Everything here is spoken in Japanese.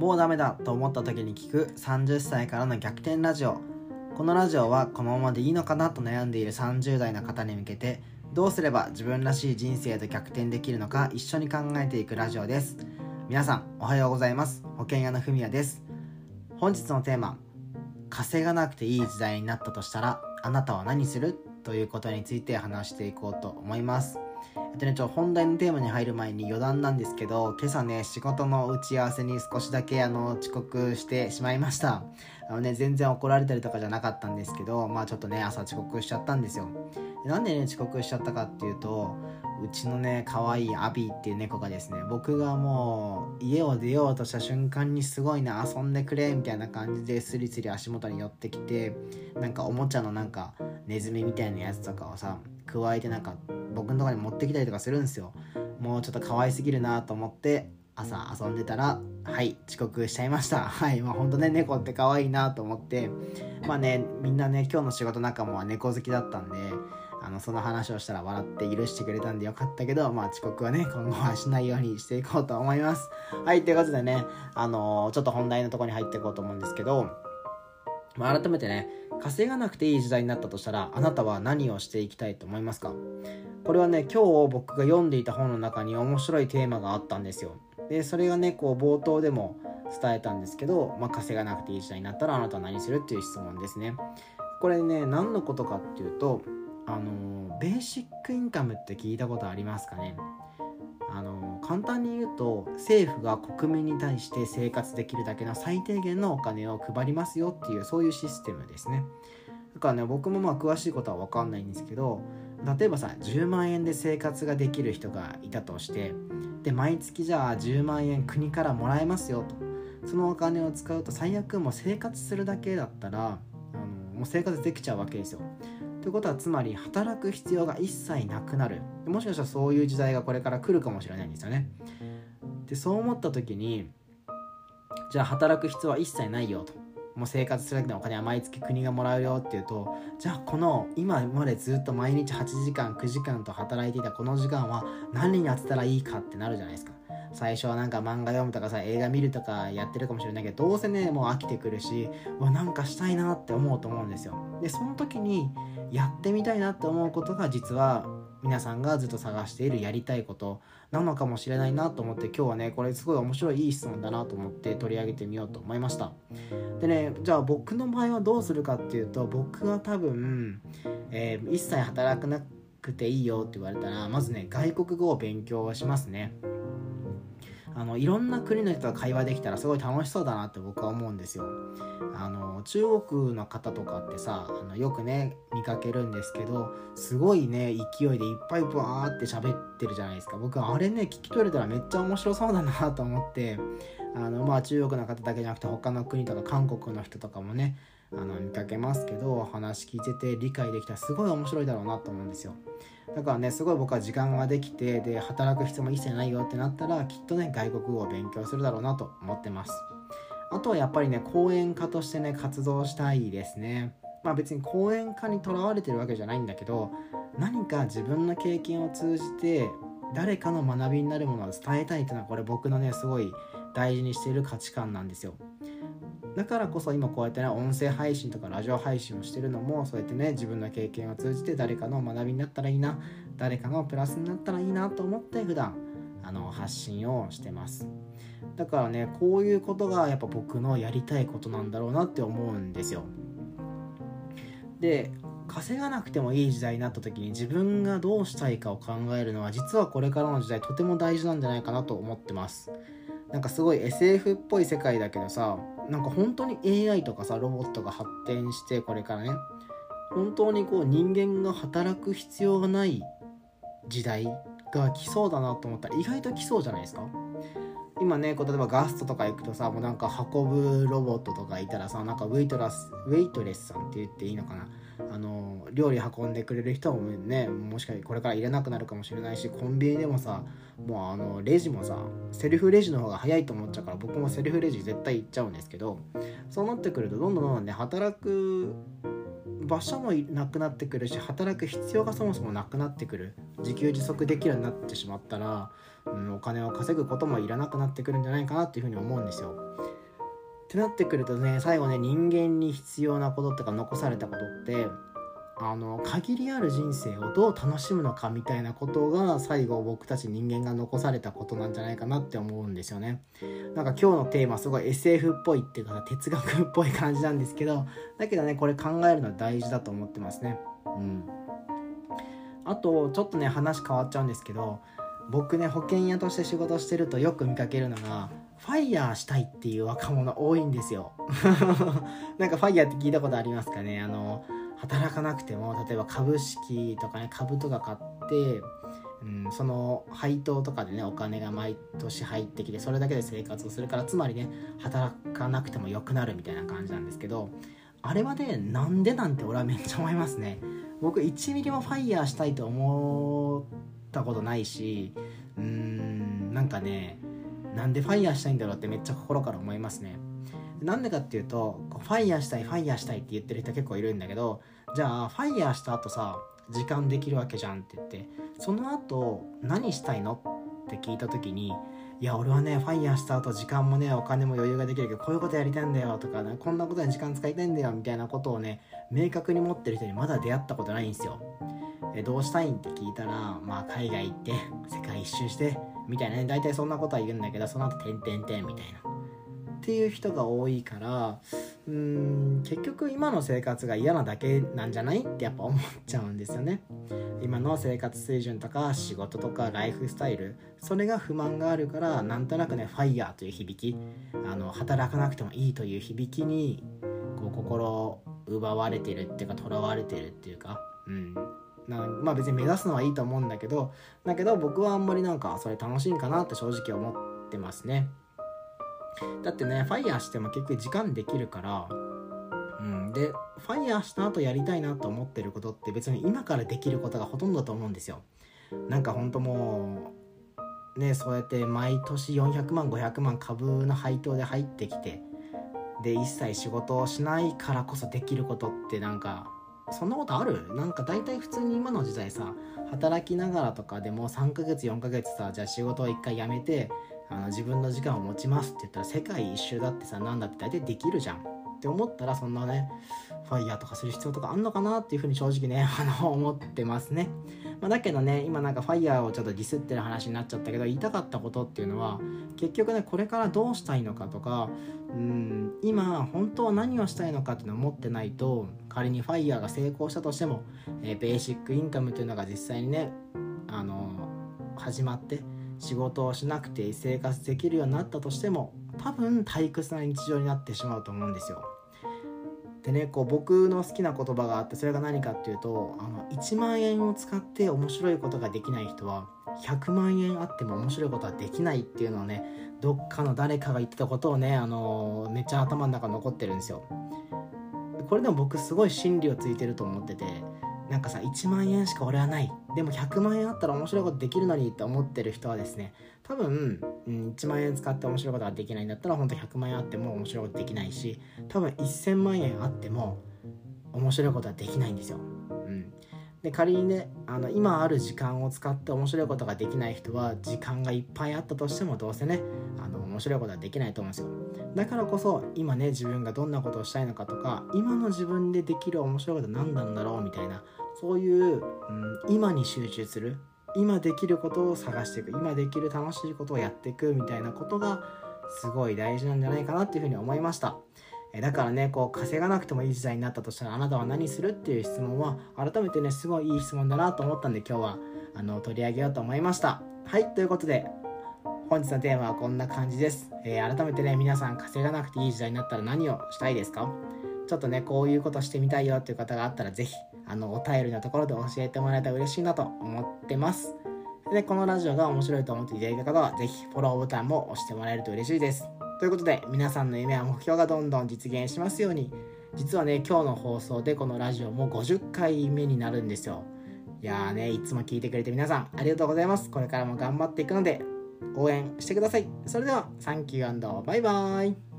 もうダメだと思った時に聞く30歳からの逆転ラジオ。このラジオはこのままでいいのかなと悩んでいる30代の方に向けてどうすれば自分らしい人生と逆転できるのか一緒に考えていくラジオです。皆さんおはようございます。保険屋のふみやです。本日のテーマ稼がなくていい時代になったとしたらあなたは何する？ということについて話していこうと思います。とね、ちょ本題のテーマに入る前に余談なんですけど今朝ね仕事の打ち合わせに少しだけあの遅刻してしまいました。あのね全然怒られたりとかじゃなかったんですけどまあちょっとね朝遅刻しちゃったんですよ。なんでね遅刻しちゃったかっていうとうちのね可愛いアビーっていう猫がですね僕がもう家を出ようとした瞬間にすごいな遊んでくれみたいな感じでスリスリ足元に寄ってきてなんかおもちゃのなんかネズミみたいなやつとかをさ加えてなんか僕のとこに持ってきたりとかするんですよ。もうちょっと可愛すぎるなと思って朝遊んでたらはい遅刻しちゃいました。はいまあほんとね猫って可愛いなと思って。まあねみんなね今日の仕事仲間は猫好きだったんであのその話をしたら笑って許してくれたんでよかったけどまあ遅刻はね今後はしないようにしていこうと思います。はいということでねあのー、ちょっと本題のとこに入っていこうと思うんですけどまあ、改めてね稼がなくていい時代になったとしたらあなたは何をしていきたいと思いますか？これはね今日僕が読んでいた本の中に面白いテーマがあったんですよ。でそれがねこう冒頭でも伝えたんですけど、まあ、稼がなくていい時代になったらあなたは何するっていう質問ですね。これね何のことかっていうとあのベーシックインカムって聞いたことありますかね？簡単に言うと政府が国民に対して生活できるだけの最低限のお金を配りますよっていうそういうシステムですね。だからね僕もまあ詳しいことは分かんないんですけど例えばさ10万円で生活ができる人がいたとしてで毎月じゃあ10万円国からもらえますよと。そのお金を使うと最悪もう生活するだけだったらあのもう生活できちゃうわけですよ。ということはつまり働く必要が一切なくなる。もしかしたらそういう時代がこれから来るかもしれないんですよね。でそう思った時にじゃあ働く必要は一切ないよと。もう生活するだけのお金は毎月国がもらうよっていうとじゃあこの今までずっと毎日8時間9時間と働いていたこの時間は何に当てたらいいかってなるじゃないですか。最初はなんか漫画読むとかさ映画見るとかやってるかもしれないけどどうせねもう飽きてくるしわなんかしたいなって思うと思うんですよ。でその時にやってみたいなって思うことが実は皆さんがずっと探しているやりたいことなのかもしれないなと思って今日はねこれすごい面白いいい質問だなと思って取り上げてみようと思いました。でねじゃあ僕の場合はどうするかっていうと僕は多分、えー、一切働かなくていいよって言われたらまずね外国語を勉強しますね。あのいろんな国の人と会話できたらすごい楽しそうだなって僕は思うんですよ。あの中国の方とかってさあのよくね見かけるんですけどすごいね勢いでいっぱいブワーって喋ってるじゃないですか僕あれね聞き取れたらめっちゃ面白そうだなと思ってあのまあ中国の方だけじゃなくて他の国とか韓国の人とかもねあの見かけますけど話聞いてて理解できたらすごい面白いだろうなと思うんですよ。だからねすごい僕は時間ができてで働く必要も一切ないよってなったらきっとね外国語を勉強するだろうなと思ってます。あとはやっぱりね講演家としてね活動したいですね。まあ別に講演家にとらわれてるわけじゃないんだけど何か自分の経験を通じて誰かの学びになるものを伝えたいっていうのはこれ僕のねすごい大事にしている価値観なんですよ。だからこそ今こうやってね音声配信とかラジオ配信をしてるのもそうやってね自分の経験を通じて誰かの学びになったらいいな誰かのプラスになったらいいなと思って普段あの発信をしてます。だからねこういうことがやっぱ僕のやりたいことなんだろうなって思うんですよ。で稼がなくてもいい時代になった時に自分がどうしたいかを考えるのは実はこれからの時代とても大事なんじゃないかなと思ってます。なんかすごい SF っぽい世界だけどさなんか本当に AI とかさロボットが発展してこれからね本当にこう人間が働く必要がない時代が来そうだなと思った。ら意外と来そうじゃないですか？今ねこう例えばガストとか行くとさもうなんか運ぶロボットとかいたらさなんかウェイトラスウェイトレスさんって言っていいのかな？あの料理運んでくれる人もねもしかしてこれから入れなくなるかもしれないしコンビニでもさもうあのレジもさセルフレジの方が早いと思っちゃうから僕もセルフレジ絶対行っちゃうんですけどそうなってくるとどんどんどんどんね働く場所もなくなってくるし働く必要がそもそもなくなってくる自給自足できるようになってしまったら、うん、お金を稼ぐこともいらなくなってくるんじゃないかなっていうふうに思うんですよ。ってなってくるとね最後ね人間に必要なことってか残されたことってあの限りある人生をどう楽しむのかみたいなことが最後僕たち人間が残されたことなんじゃないかなって思うんですよね。なんか今日のテーマすごい SF っぽいっていうか哲学っぽい感じなんですけどだけどねこれ考えるのは大事だと思ってますね。うん。あとちょっとね話変わっちゃうんですけど僕ね保険屋として仕事してるとよく見かけるのがファイヤーしたいっていう若者多いんですよ。なんかファイヤーって聞いたことありますかね？あの働かなくても例えば株式とかね株とか買って、うん、その配当とかでねお金が毎年入ってきてそれだけで生活をするからつまりね働かなくてもよくなるみたいな感じなんですけどあれはねなんでなんて俺はめっちゃ思いますね。僕1ミリもファイヤーしたいと思ったことないしうーんなんかねなんでファイヤーしたいんだろうってめっちゃ心から思いますね。なんでかっていうとファイヤーしたいファイヤーしたいって言ってる人結構いるんだけどじゃあファイヤーした後さ時間できるわけじゃんって言ってその後何したいの？って聞いた時にいや俺はねファイヤーした後時間もねお金も余裕ができるけどこういうことやりたいんだよとか、ね、こんなことに時間使いたいんだよみたいなことをね明確に持ってる人にまだ出会ったことないんですよ。えどうしたいんって聞いたらまあ海外行って世界一周してみたいなね大体そんなことは言うんだけどその後点々点みたいな。っていう人が多いからうーん結局今の生活が嫌なだけなんじゃない？ってやっぱ思っちゃうんですよね。今の生活水準とか仕事とかライフスタイルそれが不満があるからなんとなくねファイヤーという響きあの働かなくてもいいという響きにこう心奪われてるっていうか囚われてるっていうかうん。なまあ別に目指すのはいいと思うんだけどだけど僕はあんまりなんかそれ楽しいんかなって正直思ってますね。だってねファイヤーしても結局時間できるから。うん、でファイヤーした後やりたいなと思ってることって別に今からできることがほとんどだと思うんですよ。なんかほんともうねそうやって毎年400万500万株の配当で入ってきてで一切仕事をしないからこそできることってなんかそんなことある？なんか大体普通に今の時代さ働きながらとかでも3ヶ月4ヶ月さじゃあ仕事を1回辞めてあの自分の時間を持ちますって言ったら世界一周だってさ何だって大体できるじゃん。って思ったらそんなねファイヤーとかする必要とかあんのかなっていうふうに正直ね あの思ってますね、まあ、だけどね今なんかファイヤーをちょっとディスってる話になっちゃったけど言いたかったことっていうのは結局ねこれからどうしたいのかとかうん今本当は何をしたいのかっていうのを持ってないと仮にファイヤーが成功したとしても、えー、ベーシックインカムというのが実際にねあの始まって仕事をしなくて生活できるようになったとしても多分退屈な日常になってしまうと思うんですよ。でねこう僕の好きな言葉があってそれが何かっていうとあの1万円を使って面白いことができない人は100万円あっても面白いことはできないっていうのをねどっかの誰かが言ってたことをねあのめっちゃ頭の中残ってるんですよ。これでも僕すごい真理をついてると思っててなんかさ1万円しか俺はないでも100万円あったら面白いことできるのにって思ってる人はですね多分、うん、1万円使って面白いことができないんだったら本当100万円あっても面白いことできないし多分1000万円あっても面白いことはできないんですよ。うん、で仮にねあの今ある時間を使って面白いことができない人は時間がいっぱいあったとしてもどうせねあの面白いことはできないと思うんですよだからこそ今ね自分がどんなことをしたいのかとか今の自分でできる面白いことは何なんだろうみたいなそういう、うん、今に集中する今できることを探していく今できる楽しいことをやっていくみたいなことがすごい大事なんじゃないかなっていうふうに思いました。だからねこう稼がなくてもいい時代になったとしたらあなたは何するっていう質問は改めてねすごいいい質問だなと思ったんで今日はあの取り上げようと思いました。はいということで本日のテーマはこんな感じです、えー、改めてね皆さん稼がなくていい時代になったら何をしたいですか？ちょっとねこういうことしてみたいよっていう方があったら是非あのお便りのところで教えてもらえたら嬉しいなと思ってます。でこのラジオが面白いと思っていただいた方は是非フォローボタンも押してもらえると嬉しいです。ということで皆さんの夢や目標がどんどん実現しますように実はね今日の放送でこのラジオも50回目になるんですよ。いやーねいつも聞いてくれて皆さんありがとうございます。これからも頑張っていくので応援してください。それではサンキューバイバーイ。